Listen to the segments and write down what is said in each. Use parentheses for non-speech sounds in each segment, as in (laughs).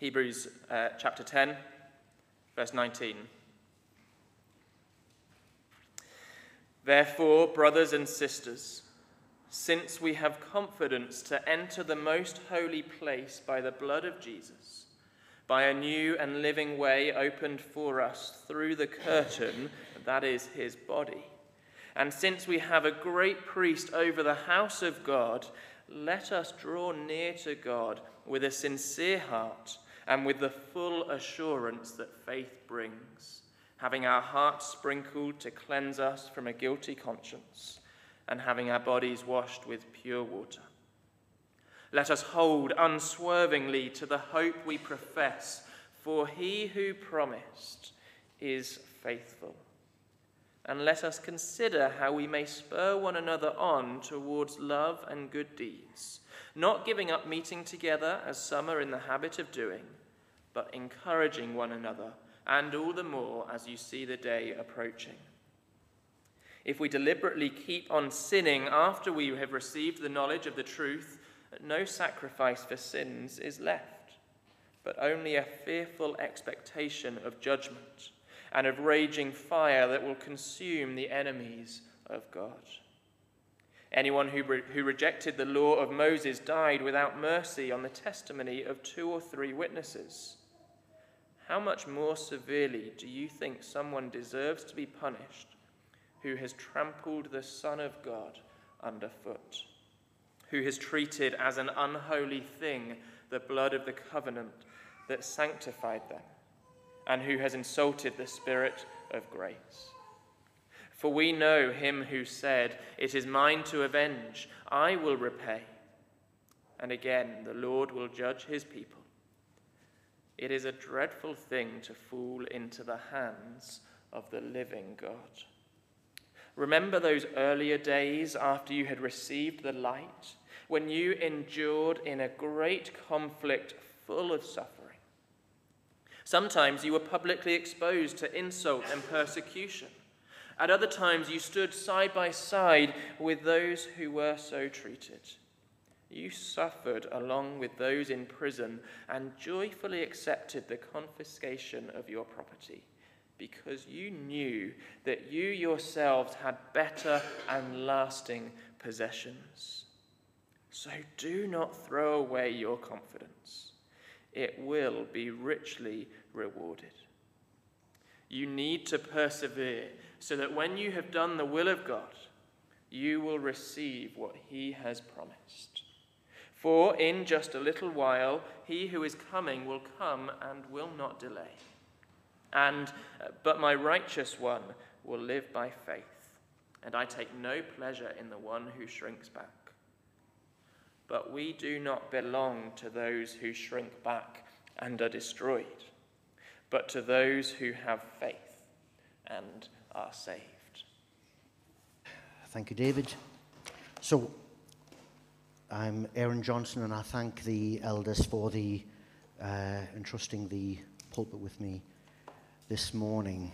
Hebrews uh, chapter 10, verse 19. Therefore, brothers and sisters, since we have confidence to enter the most holy place by the blood of Jesus, by a new and living way opened for us through the curtain that is his body. And since we have a great priest over the house of God, let us draw near to God with a sincere heart and with the full assurance that faith brings, having our hearts sprinkled to cleanse us from a guilty conscience, and having our bodies washed with pure water. Let us hold unswervingly to the hope we profess, for he who promised is faithful. And let us consider how we may spur one another on towards love and good deeds, not giving up meeting together as some are in the habit of doing, but encouraging one another, and all the more as you see the day approaching. If we deliberately keep on sinning after we have received the knowledge of the truth, no sacrifice for sins is left, but only a fearful expectation of judgment and of raging fire that will consume the enemies of God. Anyone who, re- who rejected the law of Moses died without mercy on the testimony of two or three witnesses. How much more severely do you think someone deserves to be punished who has trampled the Son of God underfoot? who has treated as an unholy thing the blood of the covenant that sanctified them, and who has insulted the Spirit of grace. For we know him who said, It is mine to avenge, I will repay. And again, the Lord will judge his people. It is a dreadful thing to fall into the hands of the living God. Remember those earlier days after you had received the light when you endured in a great conflict full of suffering. Sometimes you were publicly exposed to insult and persecution. At other times, you stood side by side with those who were so treated. You suffered along with those in prison and joyfully accepted the confiscation of your property because you knew that you yourselves had better and lasting possessions. So do not throw away your confidence, it will be richly rewarded. You need to persevere so that when you have done the will of God, you will receive what He has promised. For in just a little while, He who is coming will come and will not delay. And, uh, but my righteous one will live by faith, and I take no pleasure in the one who shrinks back. But we do not belong to those who shrink back and are destroyed, but to those who have faith and are saved. Thank you, David. So, I'm Aaron Johnson, and I thank the elders for the uh, entrusting the pulpit with me this morning.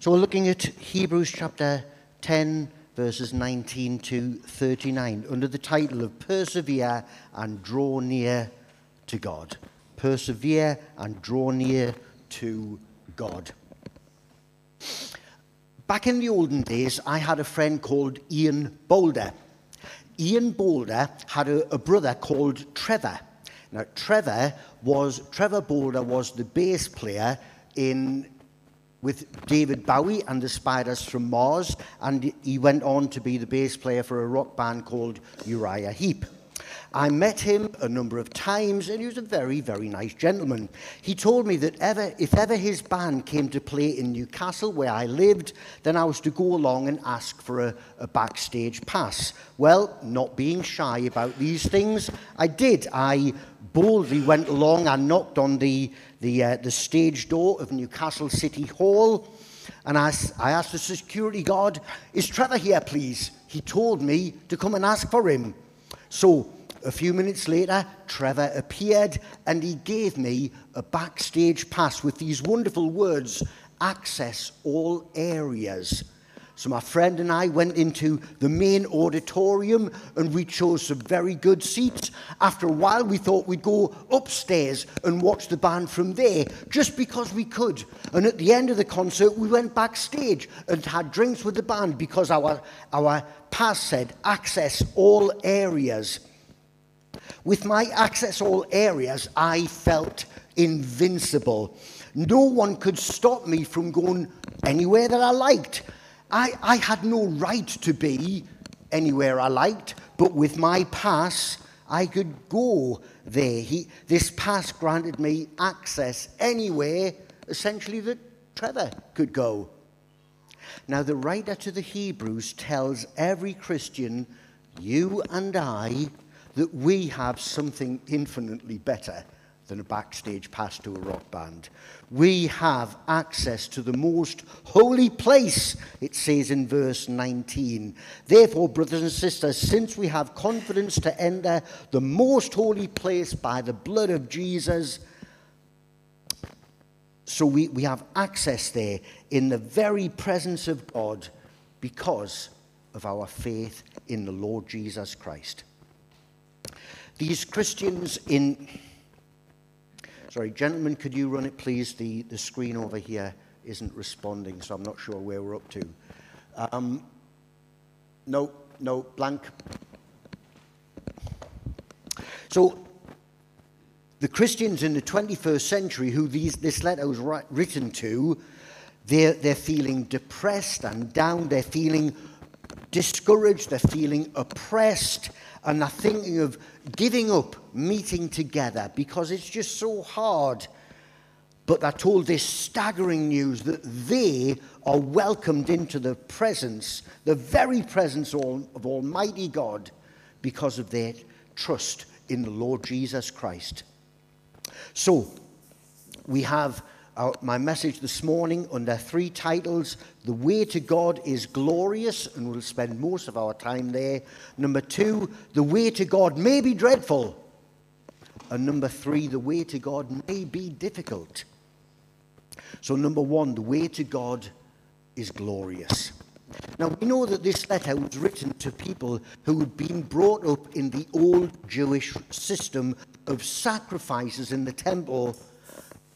So, we're looking at Hebrews chapter 10, verses 19 to 39, under the title of Persevere and Draw Near to God. Persevere and draw near to God. Back in the olden days, I had a friend called Ian Bolder. Ian Bolder had a, a brother called Trevor. Now, Trevor was Trevor Bolder was the bass player in with David Bowie and the Spiders from Mars, and he went on to be the bass player for a rock band called Uriah Heep. I met him a number of times, and he was a very, very nice gentleman. He told me that ever, if ever his band came to play in Newcastle, where I lived, then I was to go along and ask for a, a backstage pass. Well, not being shy about these things, I did. I boldly went along and knocked on the, the, uh, the stage door of Newcastle City Hall. And I, I asked the security guard, Is Trevor here, please? He told me to come and ask for him. So a few minutes later, Trevor appeared and he gave me a backstage pass with these wonderful words access all areas. So my friend and I went into the main auditorium and we chose some very good seats. After a while, we thought we'd go upstairs and watch the band from there just because we could. And at the end of the concert, we went backstage and had drinks with the band because our, our pass said access all areas. With my access all areas, I felt invincible. No one could stop me from going anywhere that I liked. I, I had no right to be anywhere I liked, but with my pass, I could go there. He, this pass granted me access anywhere, essentially, that Trevor could go. Now, the writer to the Hebrews tells every Christian, you and I, that we have something infinitely better than a backstage pass to a rock band. We have access to the most holy place, it says in verse 19. Therefore, brothers and sisters, since we have confidence to enter the most holy place by the blood of Jesus, so we, we have access there in the very presence of God because of our faith in the Lord Jesus Christ. These Christians in Sorry, gentlemen, could you run it, please? The, the screen over here isn't responding, so I'm not sure where we're up to. Um, no, no, blank. So, the Christians in the 21st century who these, this letter was written to, they're, they're feeling depressed and down, they're feeling discouraged, they're feeling oppressed, and they're thinking of giving up meeting together because it's just so hard. But they're told this staggering news that they are welcomed into the presence, the very presence of Almighty God, because of their trust in the Lord Jesus Christ. So, we have my message this morning under three titles The Way to God is Glorious, and we'll spend most of our time there. Number two, The Way to God may be dreadful. And number three, The Way to God may be difficult. So, number one, The Way to God is glorious. Now, we know that this letter was written to people who had been brought up in the old Jewish system of sacrifices in the temple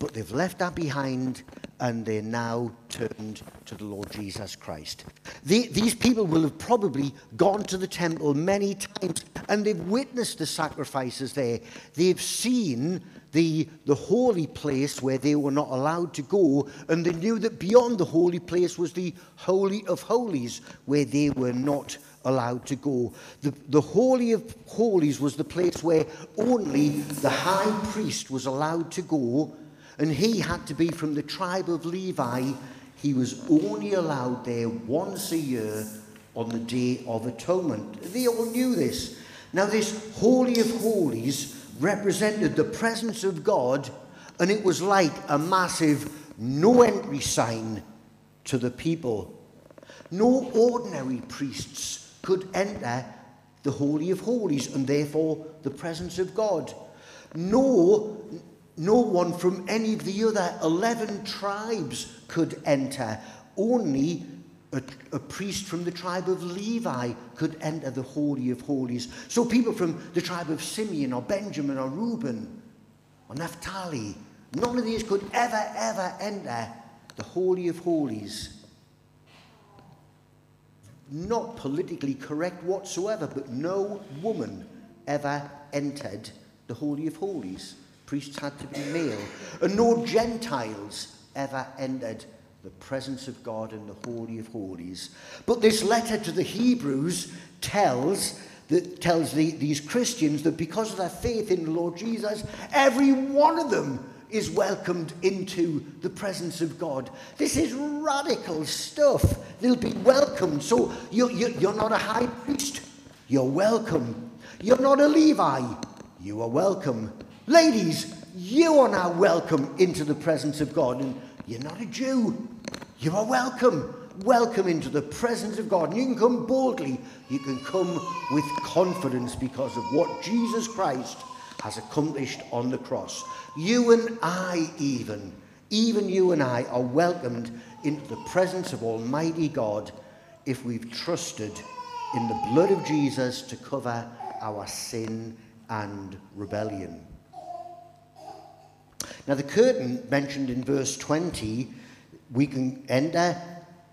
but they've left that behind and they're now turned to the Lord Jesus Christ. The, these people will have probably gone to the temple many times and they've witnessed the sacrifices there. They've seen the, the holy place where they were not allowed to go, and they knew that beyond the holy place was the Holy of Holies where they were not allowed to go. The, the Holy of Holies was the place where only the high priest was allowed to go and he had to be from the tribe of Levi. He was only allowed there once a year on the Day of Atonement. They all knew this. Now, this Holy of Holies represented the presence of God, and it was like a massive no entry sign to the people. No ordinary priests could enter the Holy of Holies and therefore the presence of God. No no one from any of the other 11 tribes could enter. Only a, a, priest from the tribe of Levi could enter the Holy of Holies. So people from the tribe of Simeon or Benjamin or Reuben or Naphtali, none of these could ever, ever enter the Holy of Holies. Not politically correct whatsoever, but no woman ever entered the Holy of Holies priests had to be male, and no Gentiles ever entered the presence of God in the Holy of Holies. But this letter to the Hebrews tells that tells the, these Christians that because of their faith in the Lord Jesus, every one of them is welcomed into the presence of God. This is radical stuff. They'll be welcomed. So you're, you're not a high priest, you're welcome. You're not a Levi, you are welcome. Ladies, you are now welcome into the presence of God. And you're not a Jew. You are welcome. Welcome into the presence of God. And you can come boldly. You can come with confidence because of what Jesus Christ has accomplished on the cross. You and I, even, even you and I, are welcomed into the presence of Almighty God if we've trusted in the blood of Jesus to cover our sin and rebellion. Now, the curtain mentioned in verse 20, we can enter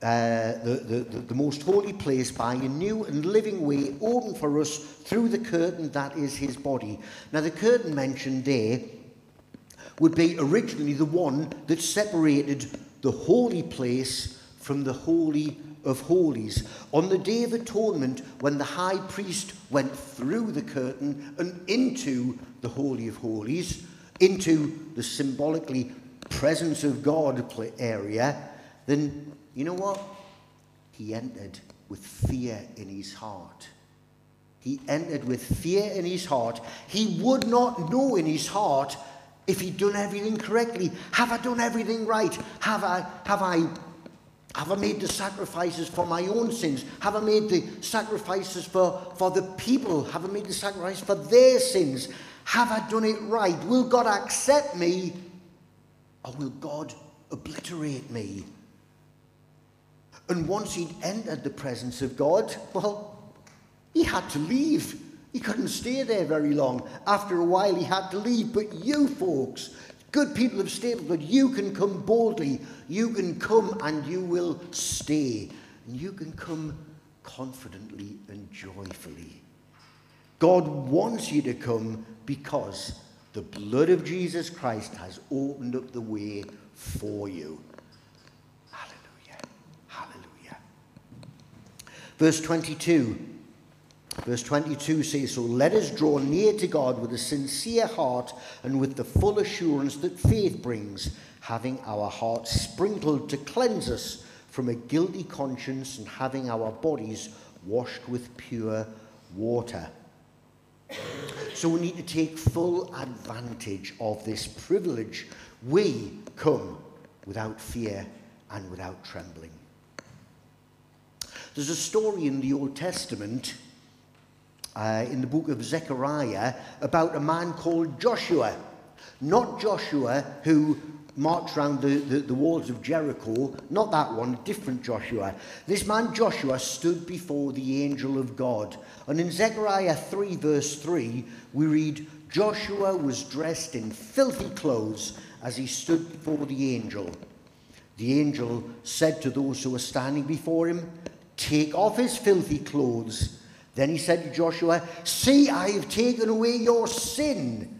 uh, the, the, the most holy place by a new and living way open for us through the curtain that is his body. Now, the curtain mentioned there would be originally the one that separated the holy place from the holy of holies. On the Day of Atonement, when the high priest went through the curtain and into the Holy of Holies, into the symbolically presence of God area, then you know what? He entered with fear in his heart. He entered with fear in his heart. He would not know in his heart if he'd done everything correctly. Have I done everything right? Have I, have I, have I made the sacrifices for my own sins? Have I made the sacrifices for, for the people? Have I made the sacrifice for their sins? Have I done it right? Will God accept me or will God obliterate me? And once he'd entered the presence of God, well, he had to leave. He couldn't stay there very long. After a while, he had to leave. But you folks, good people of but you can come boldly. You can come and you will stay. And you can come confidently and joyfully. God wants you to come because the blood of Jesus Christ has opened up the way for you. Hallelujah. Hallelujah. Verse 22 Verse 22 says, So let us draw near to God with a sincere heart and with the full assurance that faith brings, having our hearts sprinkled to cleanse us from a guilty conscience and having our bodies washed with pure water. So we need to take full advantage of this privilege. We come without fear and without trembling. There's a story in the Old Testament uh, in the book of Zechariah about a man called Joshua. Not Joshua who marched round the, the, the, walls of Jericho, not that one, a different Joshua. This man Joshua stood before the angel of God. And in Zechariah 3, verse 3, we read, Joshua was dressed in filthy clothes as he stood before the angel. The angel said to those who were standing before him, Take off his filthy clothes then he said to Joshua, See, I have taken away your sin,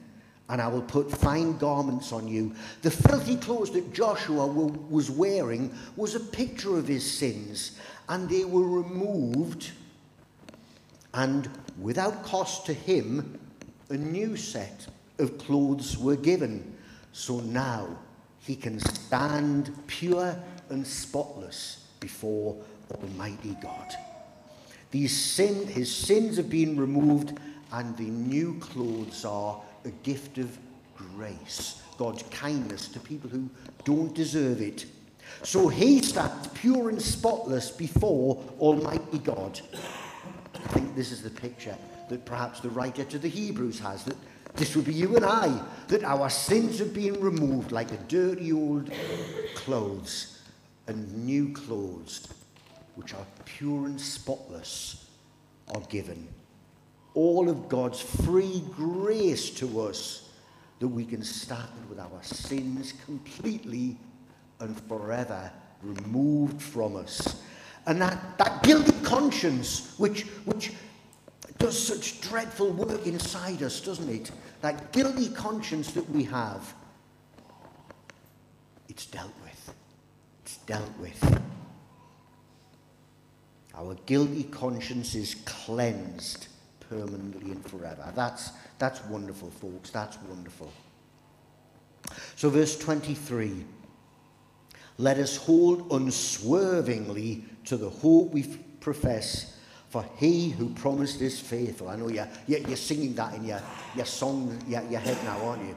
and I will put fine garments on you. The filthy clothes that Joshua was wearing was a picture of his sins, and they were removed, and without cost to him, a new set of clothes were given. So now he can stand pure and spotless before Almighty God. These sin, his sins have been removed, and the new clothes are a gift of grace, God's kindness to people who don't deserve it. So he stands pure and spotless before Almighty God. I think this is the picture that perhaps the writer to the Hebrews has that this would be you and I, that our sins have been removed like a dirty old clothes and new clothes which are pure and spotless, are given. All of God's free grace to us that we can stand with our sins completely and forever removed from us. And that, that guilty conscience, which, which does such dreadful work inside us, doesn't it? That guilty conscience that we have, it's dealt with. It's dealt with. Our guilty conscience is cleansed permanently and forever. That's, that's wonderful, folks. That's wonderful. So, verse 23 let us hold unswervingly to the hope we profess, for he who promised is faithful. I know you're, you're singing that in your, your song, your, your head now, aren't you?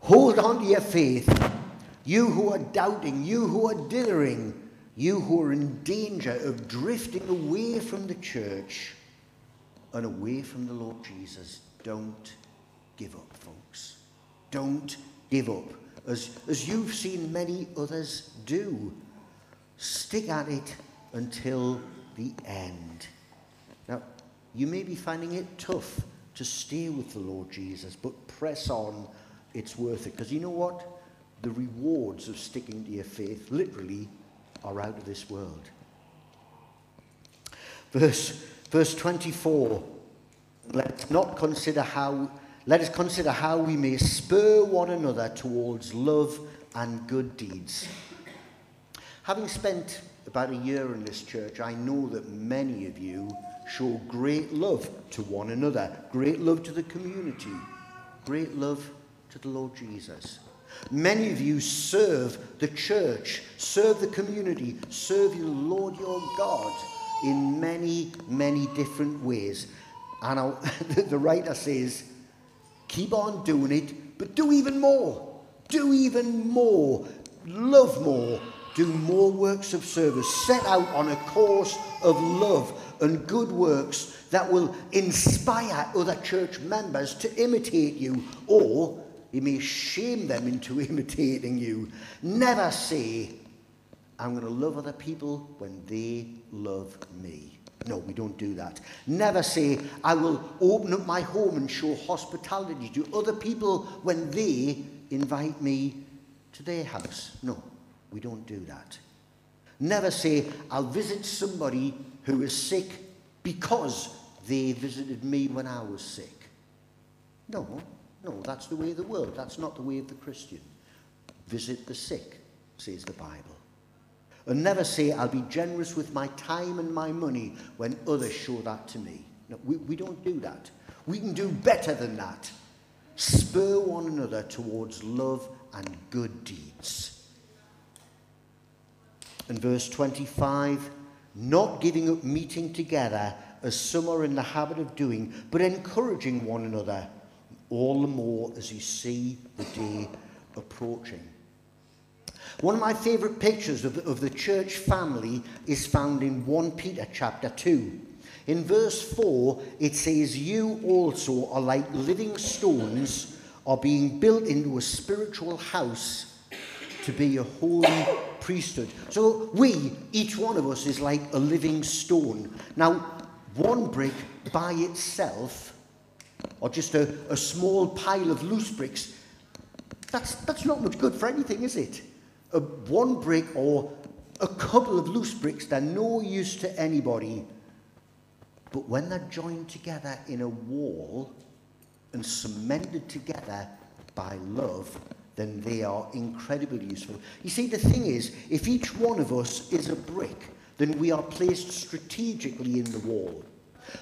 Hold on to your faith, you who are doubting, you who are dithering you who are in danger of drifting away from the church and away from the Lord Jesus, don't give up, folks. Don't give up. As, as you've seen many others do, stick at it until the end. Now, you may be finding it tough to stay with the Lord Jesus, but press on. It's worth it. Because you know what? The rewards of sticking to your faith literally are out of this world. Verse, verse 24 Let's not consider how, let us consider how we may spur one another towards love and good deeds. Having spent about a year in this church, I know that many of you show great love to one another, great love to the community, great love to the Lord Jesus. Many of you serve the church, serve the community, serve your Lord your God in many, many different ways. And I, (laughs) the writer says, keep on doing it, but do even more. Do even more. Love more. Do more works of service. Set out on a course of love and good works that will inspire other church members to imitate you, or you may shame them into (laughs) imitating you. Never say, I'm going to love other people when they love me. No, we don't do that. Never say, I will open up my home and show hospitality to other people when they invite me to their house. No, we don't do that. Never say, I'll visit somebody who is sick because they visited me when I was sick. No, no, that's the way of the world. That's not the way of the Christian. Visit the sick, says the Bible. And never say, I'll be generous with my time and my money when others show that to me. No, we, we don't do that. We can do better than that. Spur one another towards love and good deeds. And verse 25 not giving up meeting together as some are in the habit of doing, but encouraging one another, all the more as you see the day approaching. One of my favourite pictures of, of the church family is found in 1 Peter chapter 2. In verse 4, it says, You also are like living stones, are being built into a spiritual house to be a holy priesthood. So we, each one of us, is like a living stone. Now, one brick by itself, or just a, a small pile of loose bricks, that's, that's not much good for anything, is it? A, one brick or a couple of loose bricks, they're no use to anybody. But when they're joined together in a wall and cemented together by love, then they are incredibly useful. You see, the thing is, if each one of us is a brick, then we are placed strategically in the wall.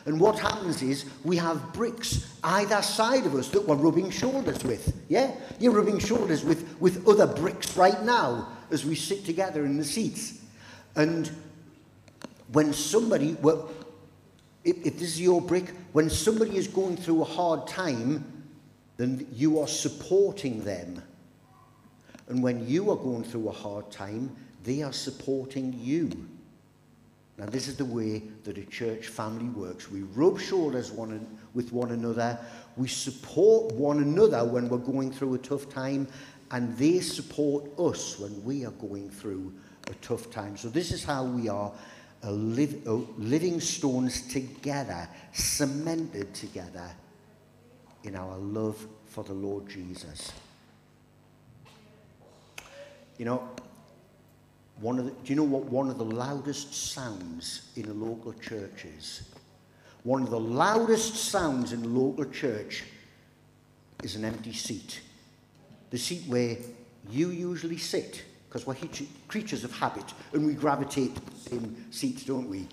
And what happens is we have bricks either side of us that we're rubbing shoulders with. Yeah? You're rubbing shoulders with, with other bricks right now as we sit together in the seats. And when somebody, well, if, if this is your brick, when somebody is going through a hard time, then you are supporting them. And when you are going through a hard time, they are supporting you. Now, this is the way that a church family works. We rub shoulders one with one another. We support one another when we're going through a tough time, and they support us when we are going through a tough time. So, this is how we are a liv- a living stones together, cemented together in our love for the Lord Jesus. You know, one of the, do you know what one of the loudest sounds in a local church is? One of the loudest sounds in a local church is an empty seat. The seat where you usually sit, because we're creatures of habit and we gravitate same seats, don't we?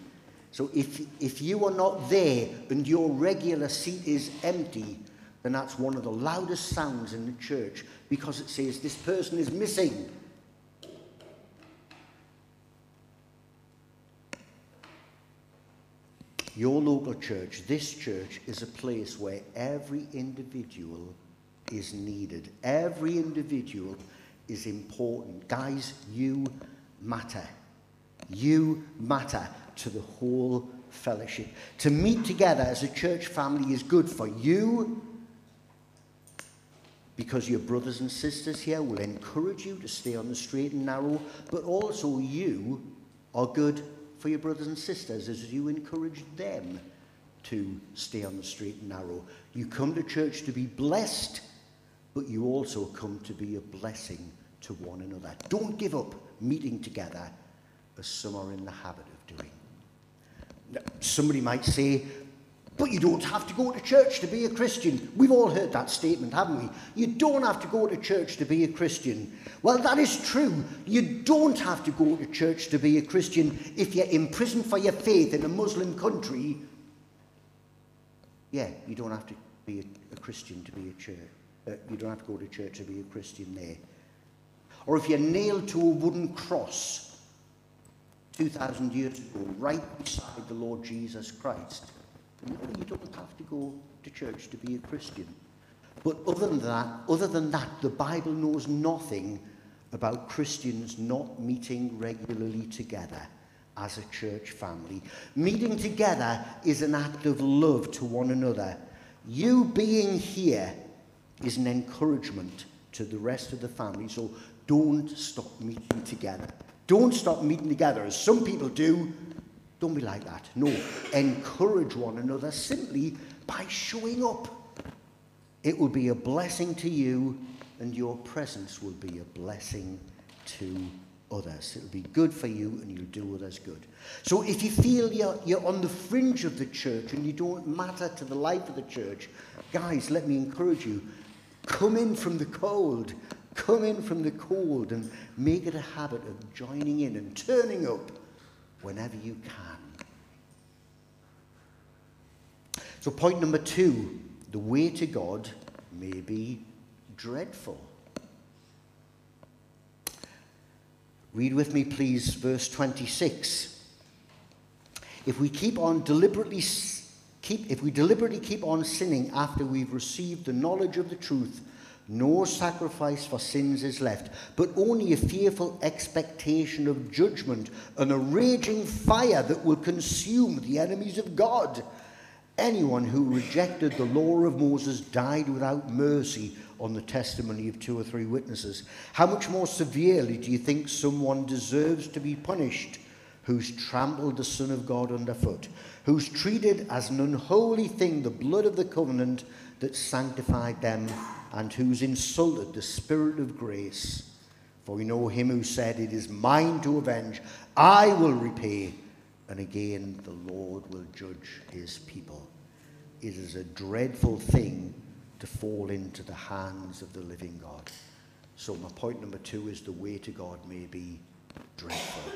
So if, if you are not there and your regular seat is empty, then that's one of the loudest sounds in the church because it says this person is missing. Your local church, this church, is a place where every individual is needed. Every individual is important. Guys, you matter. You matter to the whole fellowship. To meet together as a church family is good for you because your brothers and sisters here will encourage you to stay on the straight and narrow, but also you are good for your brothers and sisters as you encourage them to stay on the straight and narrow. You come to church to be blessed, but you also come to be a blessing to one another. Don't give up meeting together as some are in the habit of doing. Now, somebody might say, but you don't have to go to church to be a Christian. We've all heard that statement, haven't we? You don't have to go to church to be a Christian. Well, that is true. You don't have to go to church to be a Christian if you're imprisoned for your faith in a Muslim country. Yeah, you don't have to be a, a Christian to be a church. Uh, you don't have to go to church to be a Christian there. Or if you're nailed to a wooden cross 2,000 years ago, right beside the Lord Jesus Christ, no, you don't have to go to church to be a Christian. But other than that, other than that, the Bible knows nothing about Christians not meeting regularly together as a church family. Meeting together is an act of love to one another. You being here is an encouragement to the rest of the family. So don't stop meeting together. Don't stop meeting together, as some people do don't be like that. No, encourage one another simply by showing up. It will be a blessing to you, and your presence will be a blessing to others. It'll be good for you, and you'll do others good. So if you feel you're, you're on the fringe of the church and you don't matter to the life of the church, guys, let me encourage you. Come in from the cold. Come in from the cold and make it a habit of joining in and turning up whenever you can. So, point number two the way to God may be dreadful. Read with me, please, verse 26. If we keep on deliberately keep, if we deliberately keep on sinning after we've received the knowledge of the truth, no sacrifice for sins is left, but only a fearful expectation of judgment and a raging fire that will consume the enemies of God. Anyone who rejected the law of Moses died without mercy on the testimony of two or three witnesses. How much more severely do you think someone deserves to be punished who's trampled the Son of God underfoot, who's treated as an unholy thing the blood of the covenant that sanctified them and who's insulted the Spirit of grace. For we know him who said, It is mine to avenge, I will repay. And again, the Lord will judge his people. It is a dreadful thing to fall into the hands of the living God. So, my point number two is the way to God may be dreadful.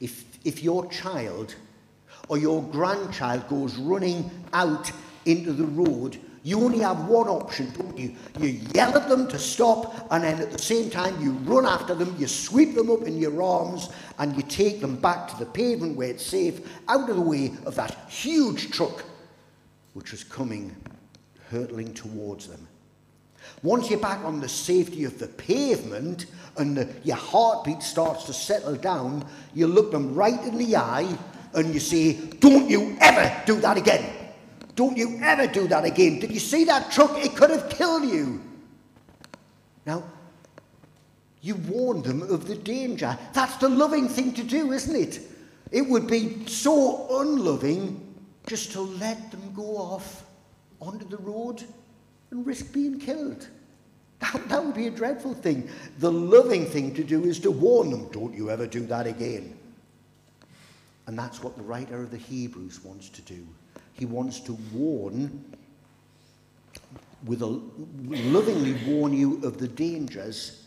If, if your child or your grandchild goes running out into the road you only have one option, don't you? You yell at them to stop, and then at the same time, you run after them, you sweep them up in your arms, and you take them back to the pavement where it's safe, out of the way of that huge truck which was coming, hurtling towards them. Once you're back on the safety of the pavement and the, your heartbeat starts to settle down, you look them right in the eye and you say, Don't you ever do that again. Don't you ever do that again. Did you see that truck? It could have killed you. Now, you warn them of the danger. That's the loving thing to do, isn't it? It would be so unloving just to let them go off onto the road and risk being killed. That, that would be a dreadful thing. The loving thing to do is to warn them, don't you ever do that again. And that's what the writer of the Hebrews wants to do. He wants to warn, with a, lovingly warn you of the dangers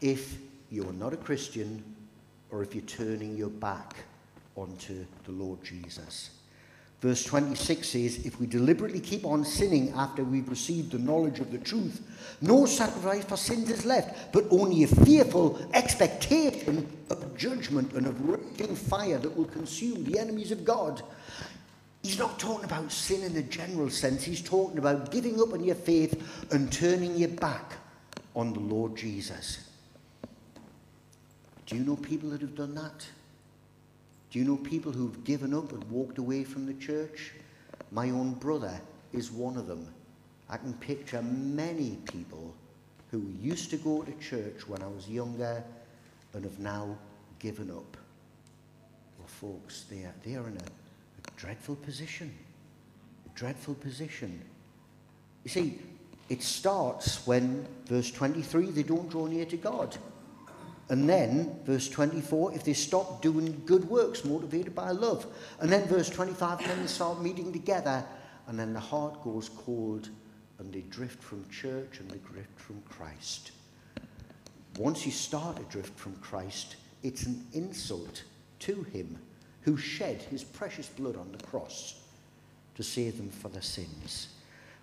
if you are not a Christian or if you're turning your back onto the Lord Jesus. Verse 26 says, If we deliberately keep on sinning after we've received the knowledge of the truth, no sacrifice for sins is left, but only a fearful expectation of judgment and of raging fire that will consume the enemies of God. He's not talking about sin in the general sense. He's talking about giving up on your faith and turning your back on the Lord Jesus. Do you know people that have done that? Do you know people who've given up and walked away from the church? My own brother is one of them. I can picture many people who used to go to church when I was younger and have now given up. Well, folks, they are, they are in a, dreadful position. A dreadful position. You see, it starts when, verse 23, they don't draw near to God. And then, verse 24, if they stop doing good works motivated by love. And then, verse 25, then they start meeting together. And then the heart goes cold and they drift from church and they drift from Christ. Once you start to drift from Christ, it's an insult to him who shed his precious blood on the cross to save them for their sins.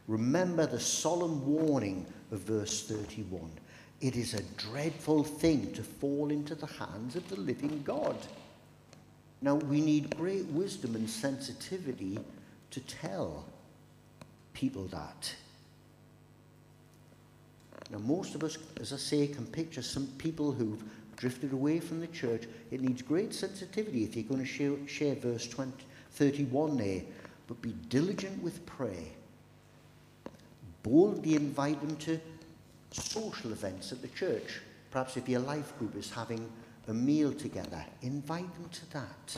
Remember the solemn warning of verse 31. It is a dreadful thing to fall into the hands of the living God. Now, we need great wisdom and sensitivity to tell people that. Now, most of us, as I say, can picture some people who've drifted away from the church. It needs great sensitivity if you're going to share, share verse 20, 31 there. But be diligent with prayer. Boldly invite them to social events at the church. Perhaps if your life group is having a meal together, invite them to that.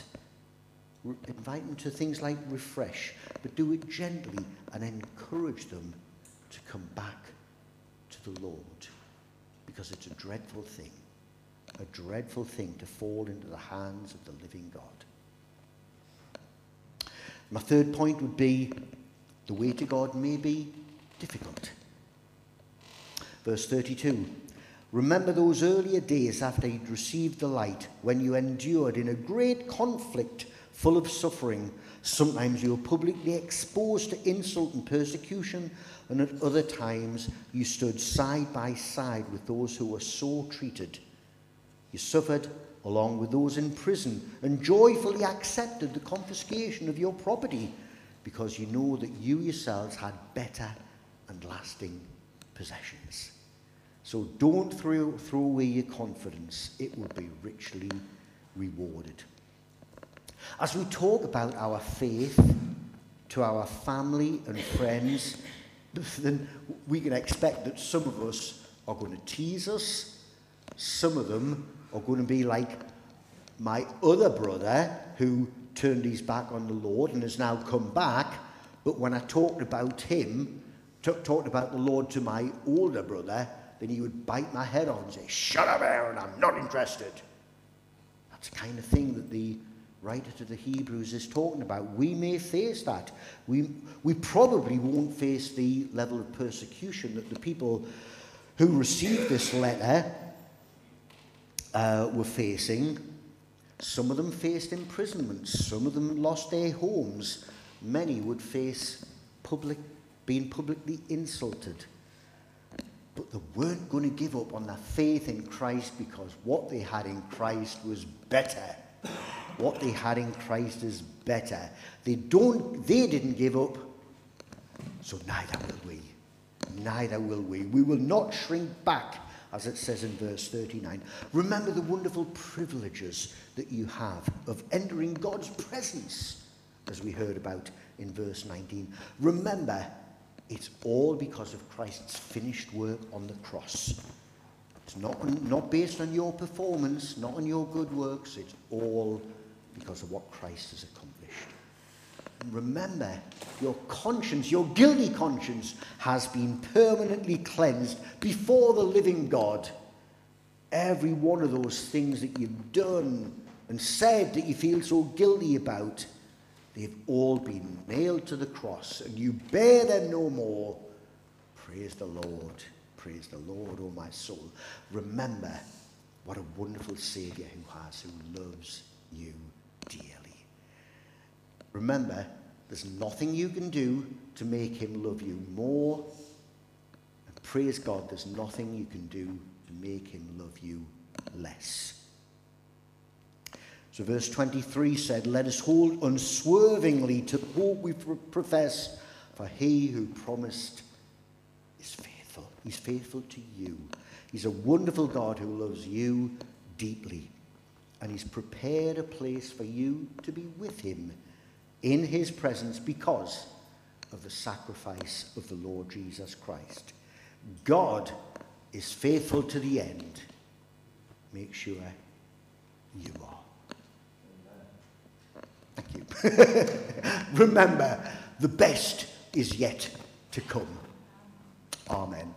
Re- invite them to things like refresh, but do it gently and encourage them to come back to the Lord because it's a dreadful thing, a dreadful thing to fall into the hands of the living God. My third point would be the way to God may be difficult. Verse 32 Remember those earlier days after you'd received the light, when you endured in a great conflict full of suffering. Sometimes you were publicly exposed to insult and persecution, and at other times you stood side by side with those who were so treated. You suffered along with those in prison and joyfully accepted the confiscation of your property because you know that you yourselves had better and lasting possessions. So don't throw, throw away your confidence, it will be richly rewarded. As we talk about our faith to our family and friends, (laughs) then we can expect that some of us are going to tease us, some of them are going to be like my other brother who turned his back on the Lord and has now come back. But when I talked about him, t- talked about the Lord to my older brother, then he would bite my head off and say, Shut up, Aaron, I'm not interested. That's the kind of thing that the writer to the Hebrews is talking about. We may face that. We, we probably won't face the level of persecution that the people who received this letter uh, were facing. Some of them faced imprisonment, some of them lost their homes. Many would face public, being publicly insulted. But they weren't going to give up on their faith in Christ because what they had in Christ was better. What they had in Christ is better. They don't they didn't give up, so neither will we. Neither will we. We will not shrink back, as it says in verse 39. Remember the wonderful privileges that you have of entering God's presence, as we heard about in verse 19. Remember, it's all because of Christ's finished work on the cross. It's not, not based on your performance, not on your good works. It's all because of what Christ has accomplished. Remember, your conscience, your guilty conscience, has been permanently cleansed before the living God. Every one of those things that you've done and said that you feel so guilty about, they've all been nailed to the cross, and you bear them no more. Praise the Lord. Praise the Lord, oh my soul. Remember what a wonderful Saviour who has, who loves you dearly. Remember, there's nothing you can do to make him love you more. And praise God, there's nothing you can do to make him love you less. So, verse 23 said, Let us hold unswervingly to hope we profess, for he who promised is faithful. He's faithful to you. He's a wonderful God who loves you deeply and he's prepared a place for you to be with him in his presence because of the sacrifice of the Lord Jesus Christ. God is faithful to the end. Make sure you are. Thank you. (laughs) Remember, the best is yet to come. Amen.